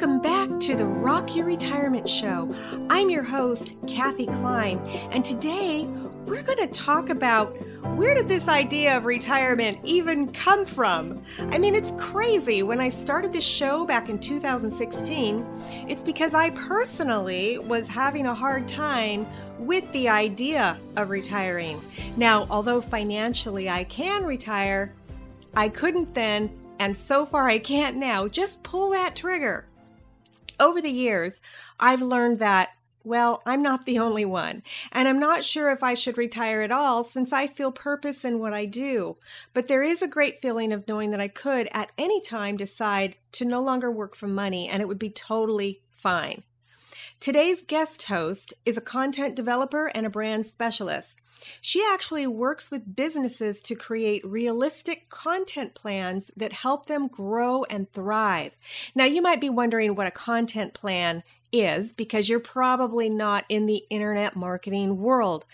Welcome back to the Rock Your Retirement Show. I'm your host, Kathy Klein, and today we're going to talk about where did this idea of retirement even come from? I mean, it's crazy. When I started this show back in 2016, it's because I personally was having a hard time with the idea of retiring. Now, although financially I can retire, I couldn't then, and so far I can't now. Just pull that trigger. Over the years, I've learned that well, I'm not the only one, and I'm not sure if I should retire at all since I feel purpose in what I do. But there is a great feeling of knowing that I could at any time decide to no longer work for money and it would be totally fine. Today's guest host is a content developer and a brand specialist. She actually works with businesses to create realistic content plans that help them grow and thrive. Now, you might be wondering what a content plan is because you're probably not in the internet marketing world.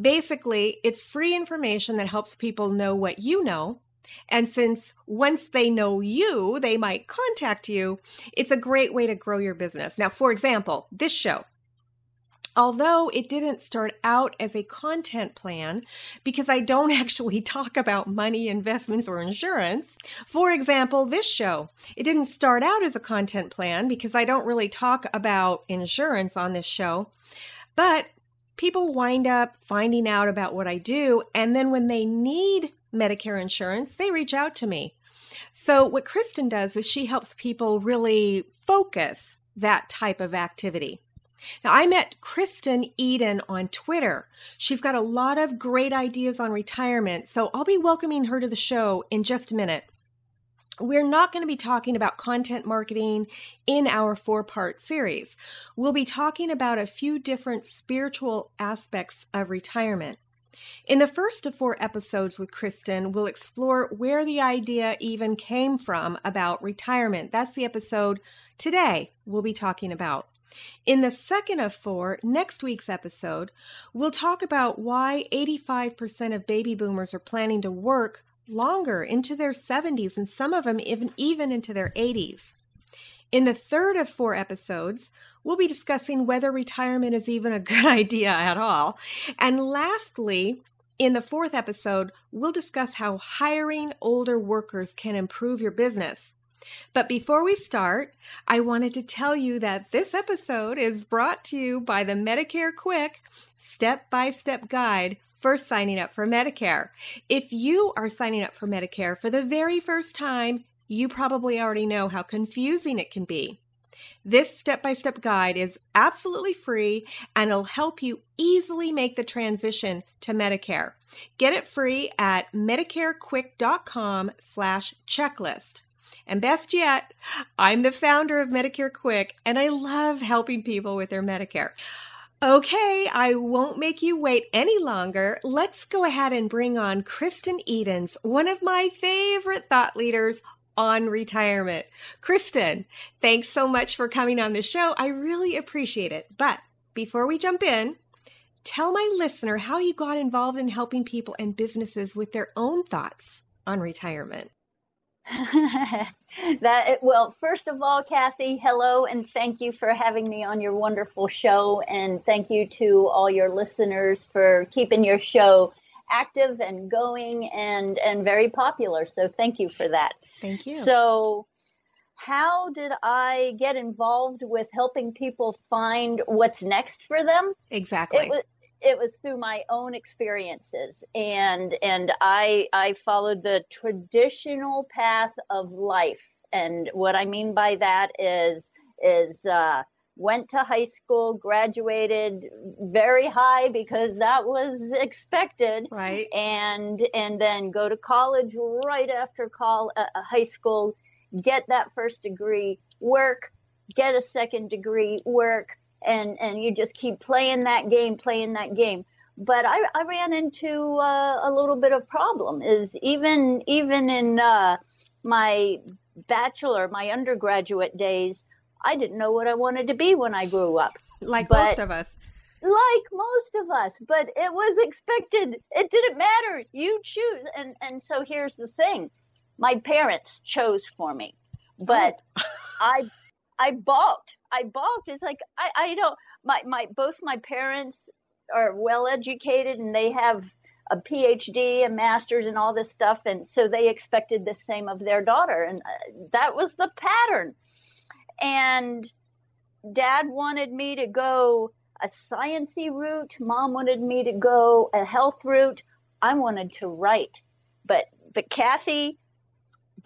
Basically, it's free information that helps people know what you know. And since once they know you, they might contact you, it's a great way to grow your business. Now, for example, this show, although it didn't start out as a content plan because I don't actually talk about money, investments, or insurance. For example, this show, it didn't start out as a content plan because I don't really talk about insurance on this show. But people wind up finding out about what I do, and then when they need Medicare insurance, they reach out to me. So, what Kristen does is she helps people really focus that type of activity. Now, I met Kristen Eden on Twitter. She's got a lot of great ideas on retirement, so I'll be welcoming her to the show in just a minute. We're not going to be talking about content marketing in our four part series. We'll be talking about a few different spiritual aspects of retirement. In the first of four episodes with Kristen, we'll explore where the idea even came from about retirement. That's the episode today we'll be talking about. In the second of four, next week's episode, we'll talk about why 85% of baby boomers are planning to work longer into their 70s and some of them even, even into their 80s. In the third of four episodes, we'll be discussing whether retirement is even a good idea at all. And lastly, in the fourth episode, we'll discuss how hiring older workers can improve your business. But before we start, I wanted to tell you that this episode is brought to you by the Medicare Quick step by step guide for signing up for Medicare. If you are signing up for Medicare for the very first time, you probably already know how confusing it can be. This step by step guide is absolutely free and it'll help you easily make the transition to Medicare. Get it free at medicarequick.com slash checklist. And best yet, I'm the founder of Medicare Quick, and I love helping people with their Medicare. Okay, I won't make you wait any longer. Let's go ahead and bring on Kristen Edens, one of my favorite thought leaders on retirement. Kristen, thanks so much for coming on the show. I really appreciate it. But before we jump in, tell my listener how you got involved in helping people and businesses with their own thoughts on retirement. that well first of all kathy hello and thank you for having me on your wonderful show and thank you to all your listeners for keeping your show active and going and and very popular so thank you for that. Thank you. So how did i get involved with helping people find what's next for them? Exactly. It was, it was through my own experiences. And and i i followed the traditional path of life. And what i mean by that is is uh went to high school graduated very high because that was expected. Right. And and then go to college right after call uh, uh high school get that first degree work get a second degree work and and you just keep playing that game playing that game. But i, I ran into uh, a little bit of problem is even even in uh, my bachelor my undergraduate days i didn't know what i wanted to be when i grew up. Like but, most of us. Like most of us but it was expected. It didn't matter. You choose. And and so here's the thing. My parents chose for me but oh. i I balked. I balked. It's like I, I don't my my both my parents are well educated and they have a PhD, a master's, and all this stuff, and so they expected the same of their daughter, and uh, that was the pattern. And Dad wanted me to go a sciency route. Mom wanted me to go a health route. I wanted to write, but but Kathy,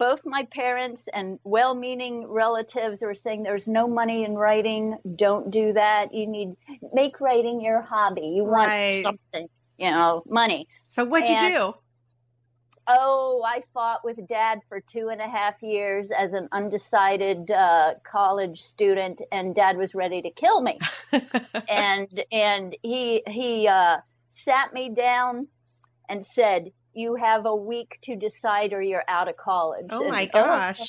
both my parents and well-meaning relatives were saying there's no money in writing. Don't do that. You need make writing your hobby. You want right. something, you know, money. So what'd and, you do? Oh, I fought with dad for two and a half years as an undecided uh, college student, and dad was ready to kill me. and and he he uh, sat me down and said, "You have a week to decide, or you're out of college." Oh my and, oh, gosh! Oh,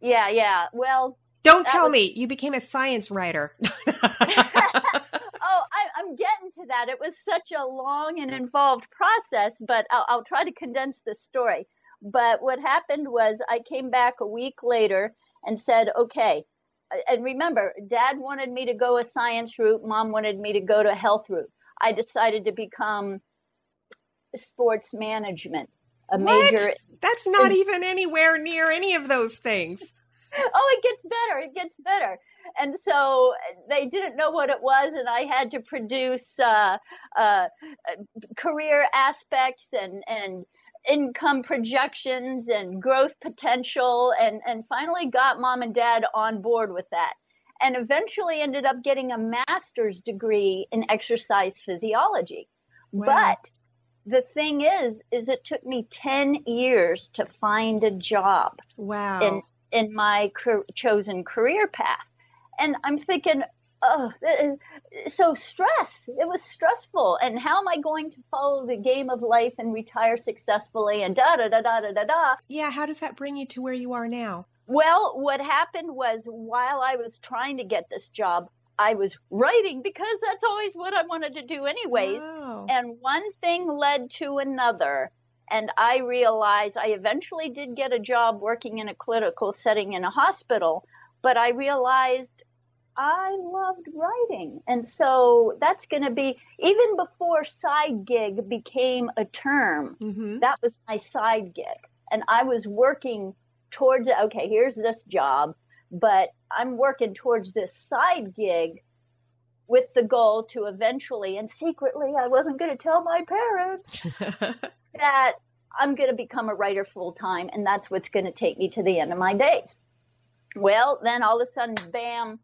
yeah, yeah. Well, don't tell was... me you became a science writer. Oh, I, am getting to that. It was such a long and involved process, but I'll, I'll try to condense the story. But what happened was I came back a week later and said, okay, and remember, dad wanted me to go a science route, mom wanted me to go to a health route. I decided to become sports management, a what? major. That's not in, even anywhere near any of those things. oh, it gets better. It gets better and so they didn't know what it was and i had to produce uh, uh, career aspects and and income projections and growth potential and and finally got mom and dad on board with that and eventually ended up getting a master's degree in exercise physiology wow. but the thing is is it took me 10 years to find a job wow in in my chosen career path and I'm thinking, oh, so stress. It was stressful. And how am I going to follow the game of life and retire successfully and da da da da da da da? Yeah, how does that bring you to where you are now? Well, what happened was while I was trying to get this job, I was writing because that's always what I wanted to do, anyways. Wow. And one thing led to another. And I realized I eventually did get a job working in a clinical setting in a hospital, but I realized I loved writing. And so that's going to be, even before side gig became a term, mm-hmm. that was my side gig. And I was working towards, okay, here's this job, but I'm working towards this side gig with the goal to eventually, and secretly, I wasn't going to tell my parents that I'm going to become a writer full time. And that's what's going to take me to the end of my days. Well, then all of a sudden, bam,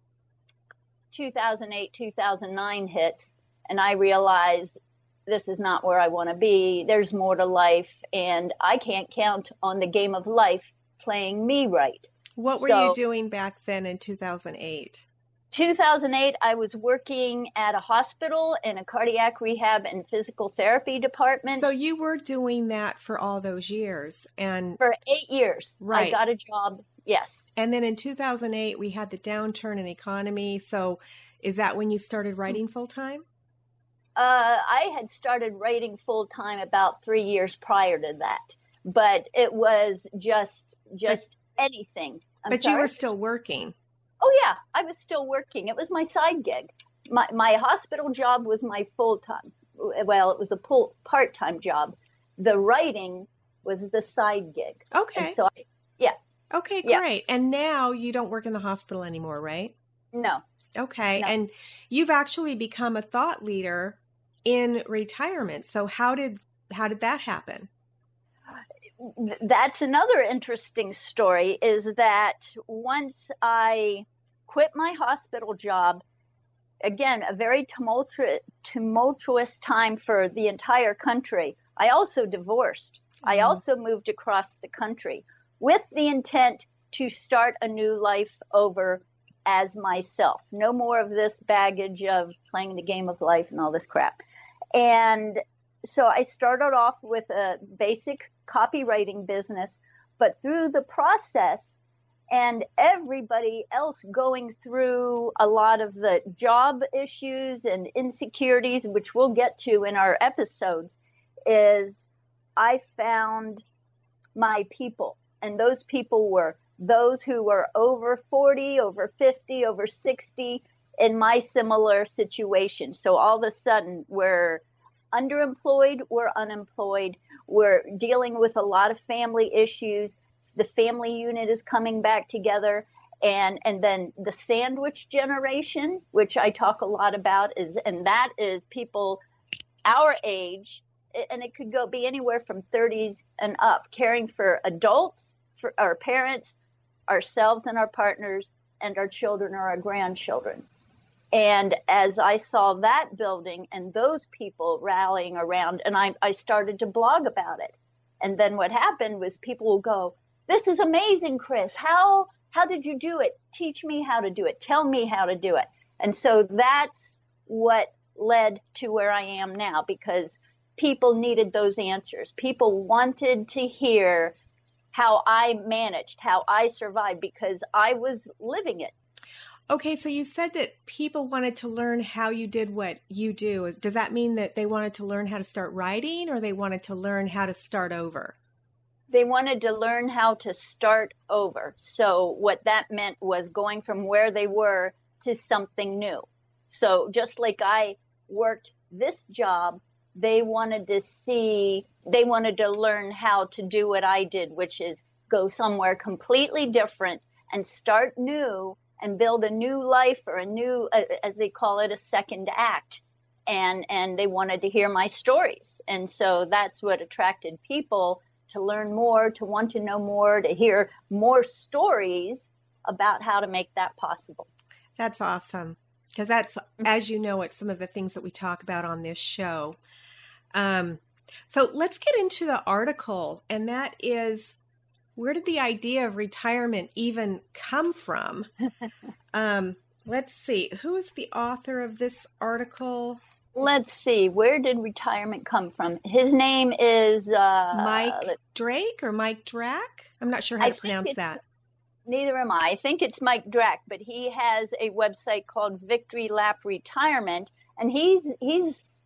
2008, 2009 hits, and I realized this is not where I want to be. There's more to life, and I can't count on the game of life playing me right. What were so, you doing back then in 2008? 2008, I was working at a hospital in a cardiac rehab and physical therapy department. So you were doing that for all those years, and for eight years, right? I got a job Yes. And then in 2008, we had the downturn in economy. So is that when you started writing full time? Uh, I had started writing full time about three years prior to that, but it was just just anything. I'm but sorry? you were still working. Oh yeah, I was still working. It was my side gig. My my hospital job was my full time. Well, it was a part time job. The writing was the side gig. Okay. And so I, yeah, Okay, great. Yeah. And now you don't work in the hospital anymore, right? No. Okay. No. And you've actually become a thought leader in retirement. So how did how did that happen? That's another interesting story is that once I quit my hospital job, again, a very tumultuous, tumultuous time for the entire country. I also divorced. Mm-hmm. I also moved across the country with the intent to start a new life over as myself. No more of this baggage of playing the game of life and all this crap. And so I started off with a basic copywriting business, but through the process, and everybody else going through a lot of the job issues and insecurities, which we'll get to in our episodes, is I found my people and those people were those who were over 40, over 50, over 60 in my similar situation. So all of a sudden, we're underemployed, we're unemployed, we're dealing with a lot of family issues. The family unit is coming back together. And, and then the sandwich generation, which I talk a lot about, is and that is people our age, and it could go be anywhere from 30s and up, caring for adults, for our parents, ourselves and our partners, and our children or our grandchildren. And as I saw that building and those people rallying around, and I, I started to blog about it. And then what happened was people will go, This is amazing, Chris. How how did you do it? Teach me how to do it. Tell me how to do it. And so that's what led to where I am now because people needed those answers. People wanted to hear how I managed, how I survived because I was living it. Okay, so you said that people wanted to learn how you did what you do. Does that mean that they wanted to learn how to start writing or they wanted to learn how to start over? They wanted to learn how to start over. So, what that meant was going from where they were to something new. So, just like I worked this job, they wanted to see, they wanted to learn how to do what I did, which is go somewhere completely different and start new and build a new life or a new uh, as they call it a second act. And and they wanted to hear my stories. And so that's what attracted people to learn more to want to know more to hear more stories about how to make that possible. That's awesome. Because that's mm-hmm. as you know it's some of the things that we talk about on this show. Um, so let's get into the article and that is where did the idea of retirement even come from? um, let's see. Who is the author of this article? Let's see. Where did retirement come from? His name is uh, Mike Drake or Mike Drak. I'm not sure how I to pronounce that. Neither am I. I think it's Mike Drak, but he has a website called Victory Lap Retirement, and he's he's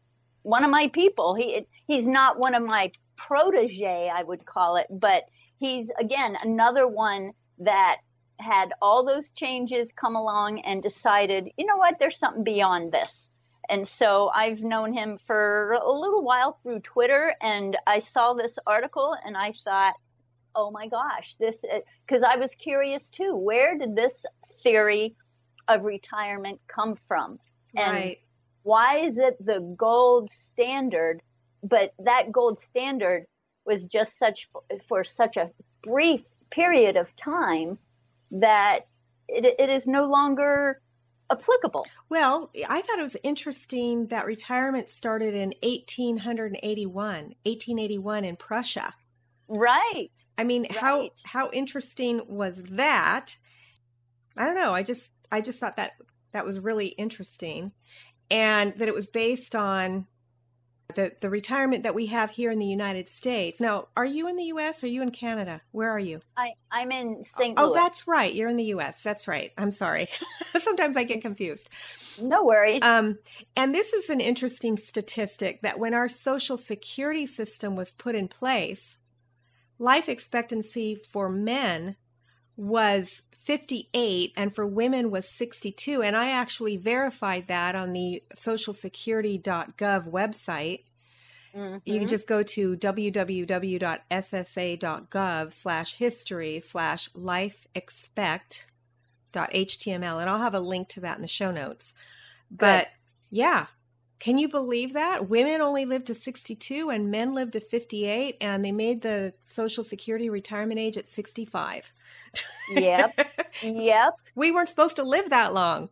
one of my people. He he's not one of my protege, I would call it, but he's again another one that had all those changes come along and decided, you know what, there's something beyond this. And so I've known him for a little while through Twitter, and I saw this article and I thought, oh my gosh, this, uh, because I was curious too, where did this theory of retirement come from? And right. why is it the gold standard? But that gold standard was just such for such a brief period of time that it, it is no longer applicable. Well, I thought it was interesting that retirement started in 1881, 1881 in Prussia. Right. I mean, right. how how interesting was that? I don't know. I just I just thought that that was really interesting and that it was based on the, the retirement that we have here in the United States. Now, are you in the U.S. Are you in Canada? Where are you? I, I'm in St. Oh, that's right. You're in the U.S. That's right. I'm sorry. Sometimes I get confused. No worries. Um, and this is an interesting statistic that when our Social Security system was put in place, life expectancy for men was 58 and for women was 62 and i actually verified that on the socialsecurity.gov website mm-hmm. you can just go to www.ssa.gov slash history slash life expect.html and i'll have a link to that in the show notes but Good. yeah can you believe that? Women only lived to 62 and men lived to 58, and they made the Social Security retirement age at 65. Yep. yep. We weren't supposed to live that long.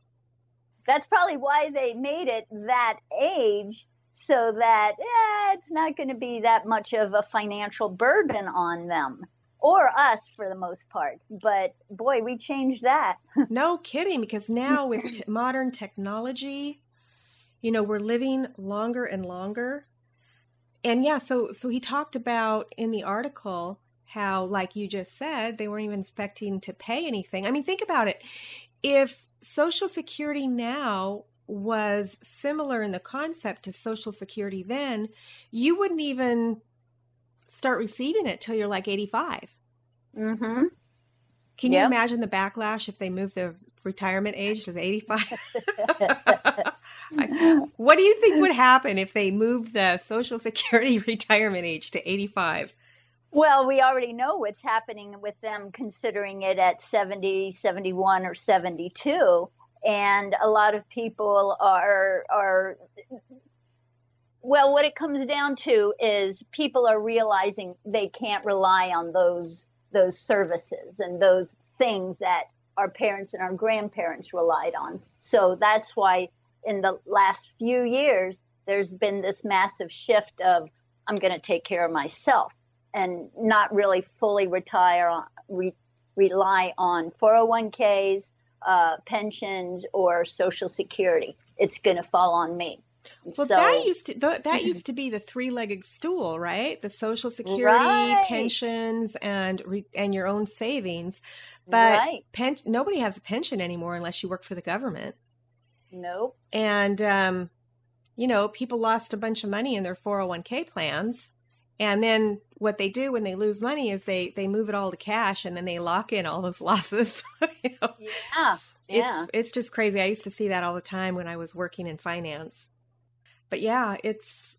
That's probably why they made it that age so that eh, it's not going to be that much of a financial burden on them or us for the most part. But boy, we changed that. no kidding, because now with t- modern technology, you know, we're living longer and longer. And yeah, so so he talked about in the article how like you just said, they weren't even expecting to pay anything. I mean, think about it. If Social Security now was similar in the concept to Social Security then, you wouldn't even start receiving it till you're like 85. Mm-hmm. Can yep. you imagine the backlash if they move the retirement age to 85? what do you think would happen if they moved the Social Security retirement age to 85? Well, we already know what's happening with them considering it at 70, 71, or 72. And a lot of people are, are, well, what it comes down to is people are realizing they can't rely on those, those services and those things that our parents and our grandparents relied on. So that's why in the last few years, there's been this massive shift of, I'm going to take care of myself and not really fully retire on, re, rely on 401ks, uh, pensions, or Social Security. It's going to fall on me. Well, so, that used to that used to be the three-legged stool, right? The Social Security, right. pensions, and and your own savings. But right. pen, nobody has a pension anymore unless you work for the government. Nope. And um, you know, people lost a bunch of money in their 401k plans and then what they do when they lose money is they they move it all to cash and then they lock in all those losses. you know? Yeah. Yeah. It's it's just crazy. I used to see that all the time when I was working in finance. But yeah, it's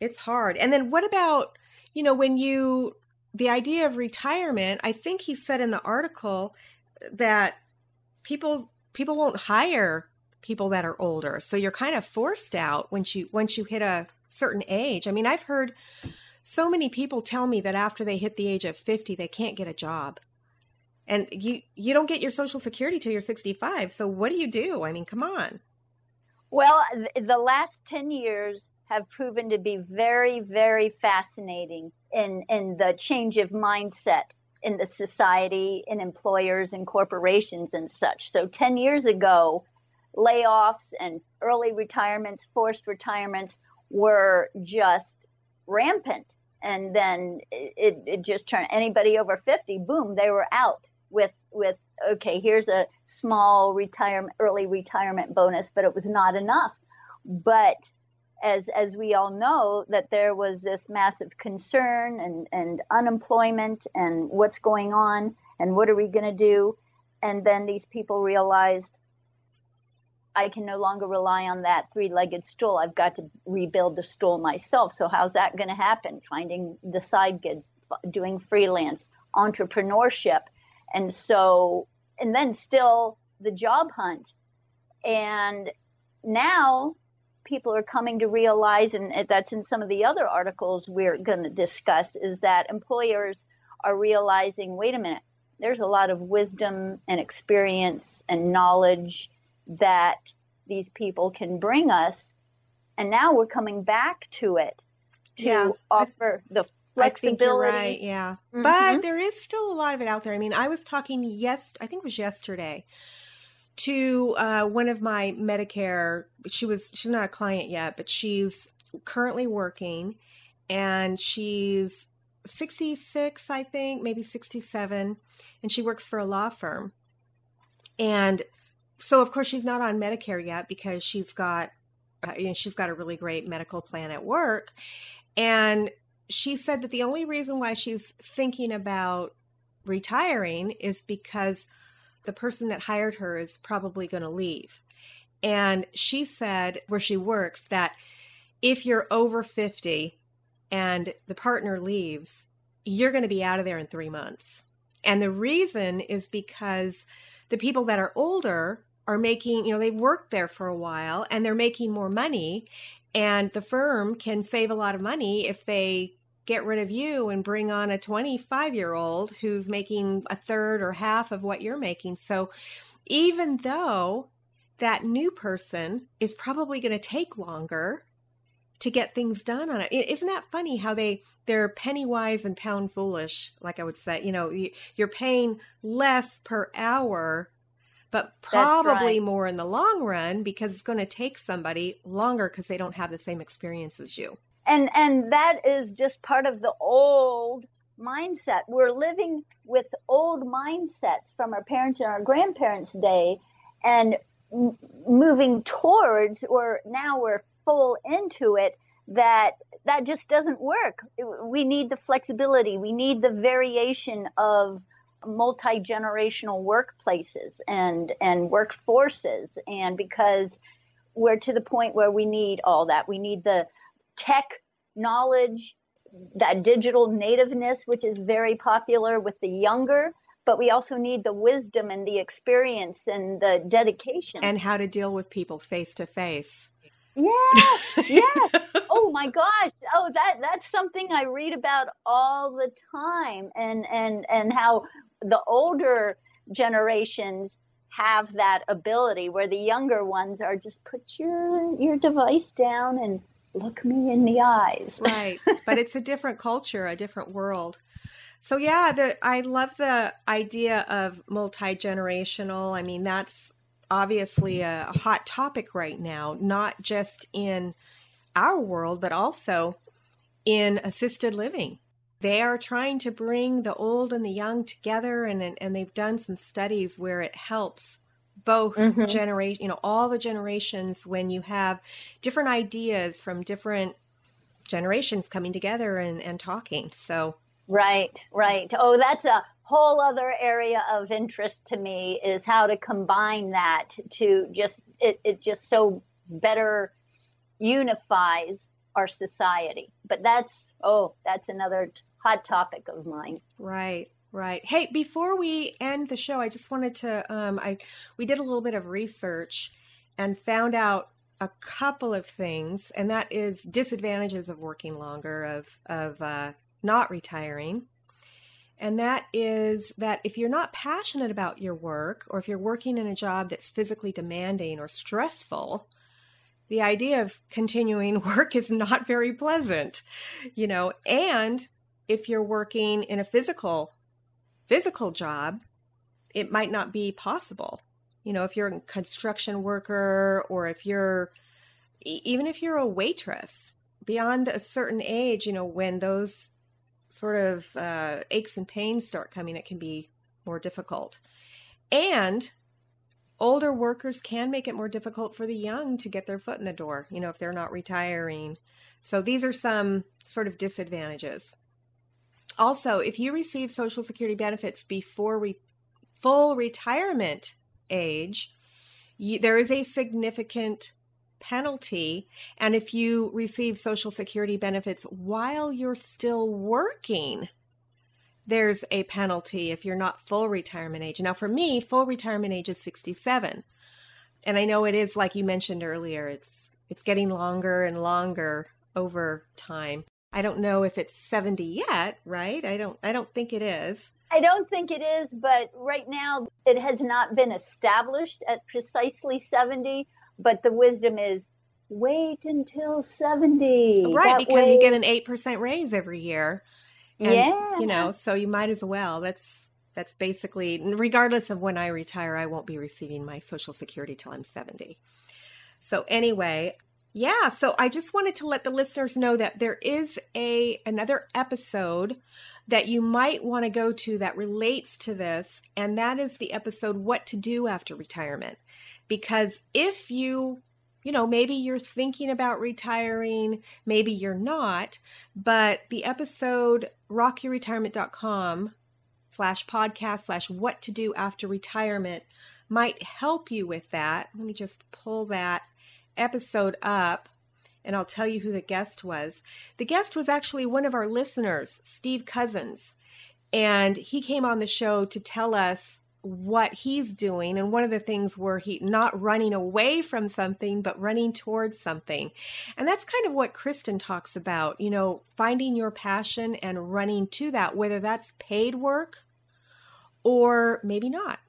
it's hard. And then what about, you know, when you the idea of retirement, I think he said in the article that people people won't hire people that are older. So you're kind of forced out once you once you hit a certain age. I mean, I've heard so many people tell me that after they hit the age of 50 they can't get a job. And you you don't get your social security till you're 65 so what do you do? I mean come on. Well the last 10 years have proven to be very very fascinating in in the change of mindset in the society in employers and corporations and such. So 10 years ago layoffs and early retirements forced retirements were just rampant. And then it, it just turned anybody over 50, boom, they were out with, with, okay, here's a small retirement, early retirement bonus, but it was not enough. But as, as we all know, that there was this massive concern and, and unemployment and what's going on and what are we going to do? And then these people realized, I can no longer rely on that three legged stool. I've got to rebuild the stool myself. So, how's that going to happen? Finding the side gigs, doing freelance, entrepreneurship. And so, and then still the job hunt. And now people are coming to realize, and that's in some of the other articles we're going to discuss, is that employers are realizing wait a minute, there's a lot of wisdom and experience and knowledge that these people can bring us. And now we're coming back to it to yeah, offer the flexibility. right, yeah. Mm-hmm. But there is still a lot of it out there. I mean, I was talking yes, I think it was yesterday to uh, one of my Medicare. She was she's not a client yet, but she's currently working, and she's 66, I think, maybe 67, and she works for a law firm. And so of course she's not on Medicare yet because she's got uh, you know, she's got a really great medical plan at work and she said that the only reason why she's thinking about retiring is because the person that hired her is probably going to leave. And she said where she works that if you're over 50 and the partner leaves, you're going to be out of there in 3 months. And the reason is because the people that are older are making, you know, they've worked there for a while and they're making more money. And the firm can save a lot of money if they get rid of you and bring on a 25 year old who's making a third or half of what you're making. So even though that new person is probably going to take longer to get things done on it. Isn't that funny how they they're penny wise and pound foolish, like I would say. You know, you're paying less per hour but probably right. more in the long run because it's going to take somebody longer because they don't have the same experience as you. And and that is just part of the old mindset. We're living with old mindsets from our parents and our grandparents' day and m- moving towards or now we're full into it that that just doesn't work. We need the flexibility. We need the variation of multi-generational workplaces and and workforces and because we're to the point where we need all that we need the tech knowledge that digital nativeness which is very popular with the younger but we also need the wisdom and the experience and the dedication and how to deal with people face to face Yes, yes. oh my gosh. Oh, that that's something I read about all the time, and and and how the older generations have that ability, where the younger ones are just put your your device down and look me in the eyes. Right, but it's a different culture, a different world. So yeah, the I love the idea of multi generational. I mean, that's obviously a, a hot topic right now, not just in our world, but also in assisted living. They are trying to bring the old and the young together, and and they've done some studies where it helps both mm-hmm. generation, you know, all the generations when you have different ideas from different generations coming together and, and talking. So Right, right. Oh, that's a whole other area of interest to me is how to combine that to just it, it just so better unifies our society. But that's oh, that's another hot topic of mine. Right. Right. Hey, before we end the show, I just wanted to um I we did a little bit of research and found out a couple of things and that is disadvantages of working longer of of uh not retiring. And that is that if you're not passionate about your work, or if you're working in a job that's physically demanding or stressful, the idea of continuing work is not very pleasant, you know. And if you're working in a physical physical job, it might not be possible. You know, if you're a construction worker or if you're even if you're a waitress beyond a certain age, you know, when those sort of uh, aches and pains start coming, it can be more difficult. And older workers can make it more difficult for the young to get their foot in the door, you know, if they're not retiring. So these are some sort of disadvantages. Also, if you receive Social Security benefits before re- full retirement age, you, there is a significant penalty. And if you receive Social Security benefits while you're still working, there's a penalty if you're not full retirement age. Now, for me, full retirement age is 67. And I know it is like you mentioned earlier, it's it's getting longer and longer over time. I don't know if it's 70 yet, right? I don't I don't think it is. I don't think it is, but right now it has not been established at precisely 70 but the wisdom is wait until 70 right that because way... you get an 8% raise every year and, yeah. you know so you might as well. That's that's basically regardless of when i retire i won't be receiving my social security till i'm 70 so anyway yeah so i just wanted to let the listeners know that there is a another episode that you might want to go to that relates to this and that is the episode what to do after retirement. Because if you you know maybe you're thinking about retiring maybe you're not but the episode rockyourretirement.com slash podcast slash what to do after retirement might help you with that let me just pull that episode up and I'll tell you who the guest was. The guest was actually one of our listeners, Steve Cousins. And he came on the show to tell us what he's doing and one of the things where he not running away from something but running towards something. And that's kind of what kristen talks about you know finding your passion and running to that whether that's paid work or maybe not.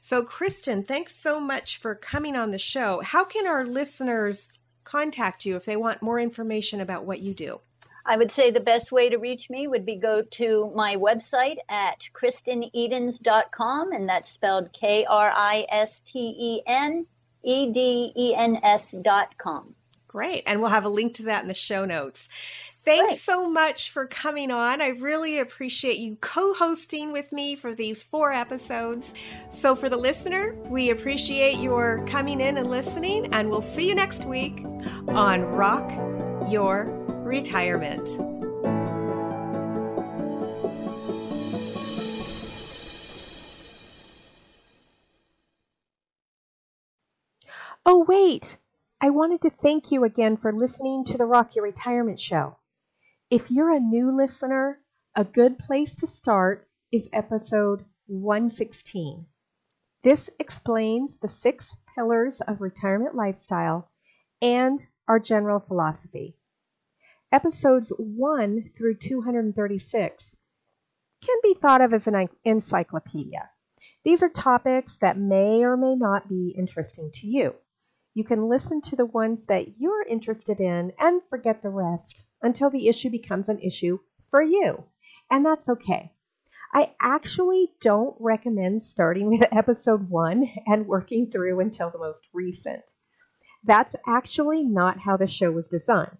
So kristen thanks so much for coming on the show. How can our listeners contact you if they want more information about what you do I would say the best way to reach me would be go to my website at kristenedens.com, and that's spelled K R I S T E N E D E N S.com. Great. And we'll have a link to that in the show notes. Thanks Great. so much for coming on. I really appreciate you co hosting with me for these four episodes. So, for the listener, we appreciate your coming in and listening, and we'll see you next week on Rock Your retirement. Oh, wait! I wanted to thank you again for listening to the Rock Your Retirement Show. If you're a new listener, a good place to start is episode 116. This explains the six pillars of retirement lifestyle and our general philosophy. Episodes 1 through 236 can be thought of as an encyclopedia. These are topics that may or may not be interesting to you. You can listen to the ones that you're interested in and forget the rest until the issue becomes an issue for you. And that's okay. I actually don't recommend starting with episode one and working through until the most recent. That's actually not how the show was designed.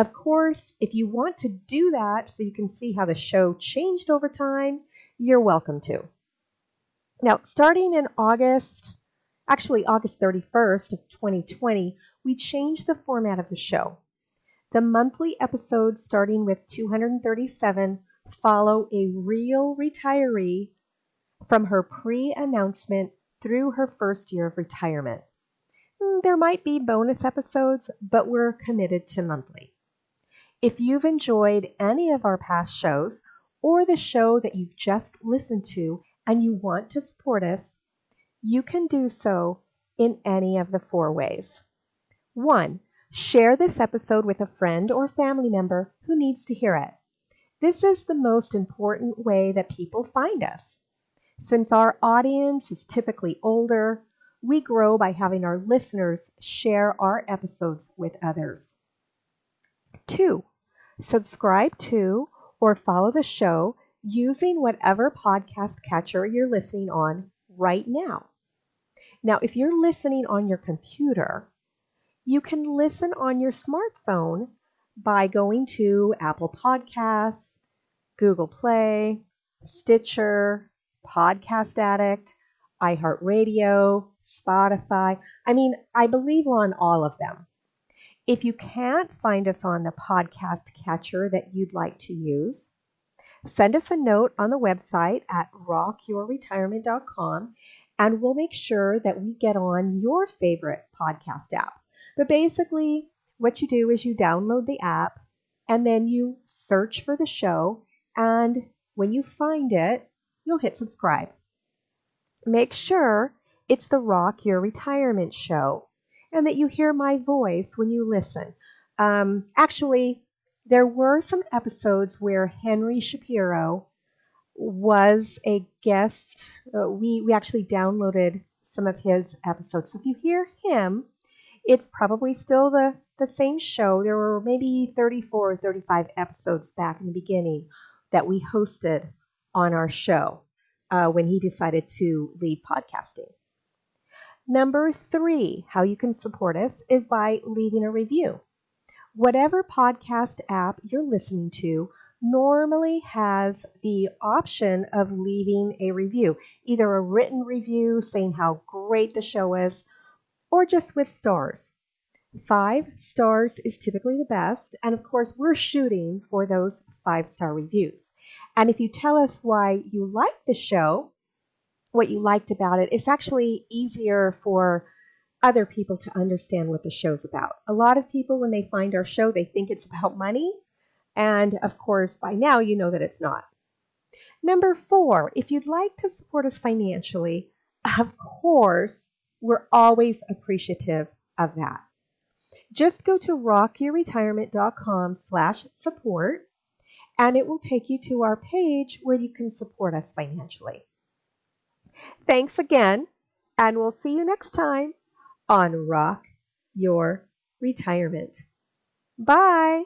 Of course, if you want to do that so you can see how the show changed over time, you're welcome to. Now, starting in August, actually August 31st of 2020, we changed the format of the show. The monthly episodes starting with 237 follow a real retiree from her pre-announcement through her first year of retirement. Hmm, there might be bonus episodes, but we're committed to monthly. If you've enjoyed any of our past shows or the show that you've just listened to and you want to support us, you can do so in any of the four ways. One, share this episode with a friend or family member who needs to hear it. This is the most important way that people find us. Since our audience is typically older, we grow by having our listeners share our episodes with others. Two, subscribe to or follow the show using whatever podcast catcher you're listening on right now. Now, if you're listening on your computer, you can listen on your smartphone by going to Apple Podcasts, Google Play, Stitcher, Podcast Addict, iHeartRadio, Spotify. I mean, I believe we're on all of them. If you can't find us on the podcast catcher that you'd like to use, send us a note on the website at rockyourretirement.com and we'll make sure that we get on your favorite podcast app. But basically, what you do is you download the app and then you search for the show. And when you find it, you'll hit subscribe. Make sure it's the Rock Your Retirement Show and that you hear my voice when you listen. Um, actually, there were some episodes where Henry Shapiro was a guest. Uh, we, we actually downloaded some of his episodes. So if you hear him, it's probably still the, the same show. There were maybe 34 or 35 episodes back in the beginning that we hosted on our show uh, when he decided to leave podcasting. Number three, how you can support us is by leaving a review. Whatever podcast app you're listening to normally has the option of leaving a review, either a written review saying how great the show is, or just with stars. Five stars is typically the best, and of course, we're shooting for those five star reviews. And if you tell us why you like the show, what you liked about it, it's actually easier for other people to understand what the show's about. A lot of people, when they find our show, they think it's about money. And of course, by now, you know that it's not. Number four, if you'd like to support us financially, of course, we're always appreciative of that. Just go to rockyourretirement.com slash support and it will take you to our page where you can support us financially. Thanks again, and we'll see you next time on Rock Your Retirement. Bye.